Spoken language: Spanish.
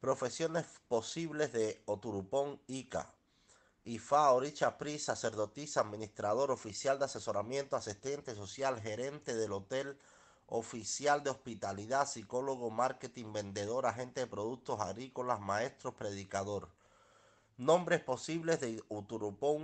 Profesiones posibles de Oturupón Ica. IFA, Oricha Pri, sacerdotisa, administrador, oficial de asesoramiento, asistente social, gerente del hotel, oficial de hospitalidad, psicólogo, marketing, vendedor, agente de productos agrícolas, maestro, predicador. Nombres posibles de Uturupón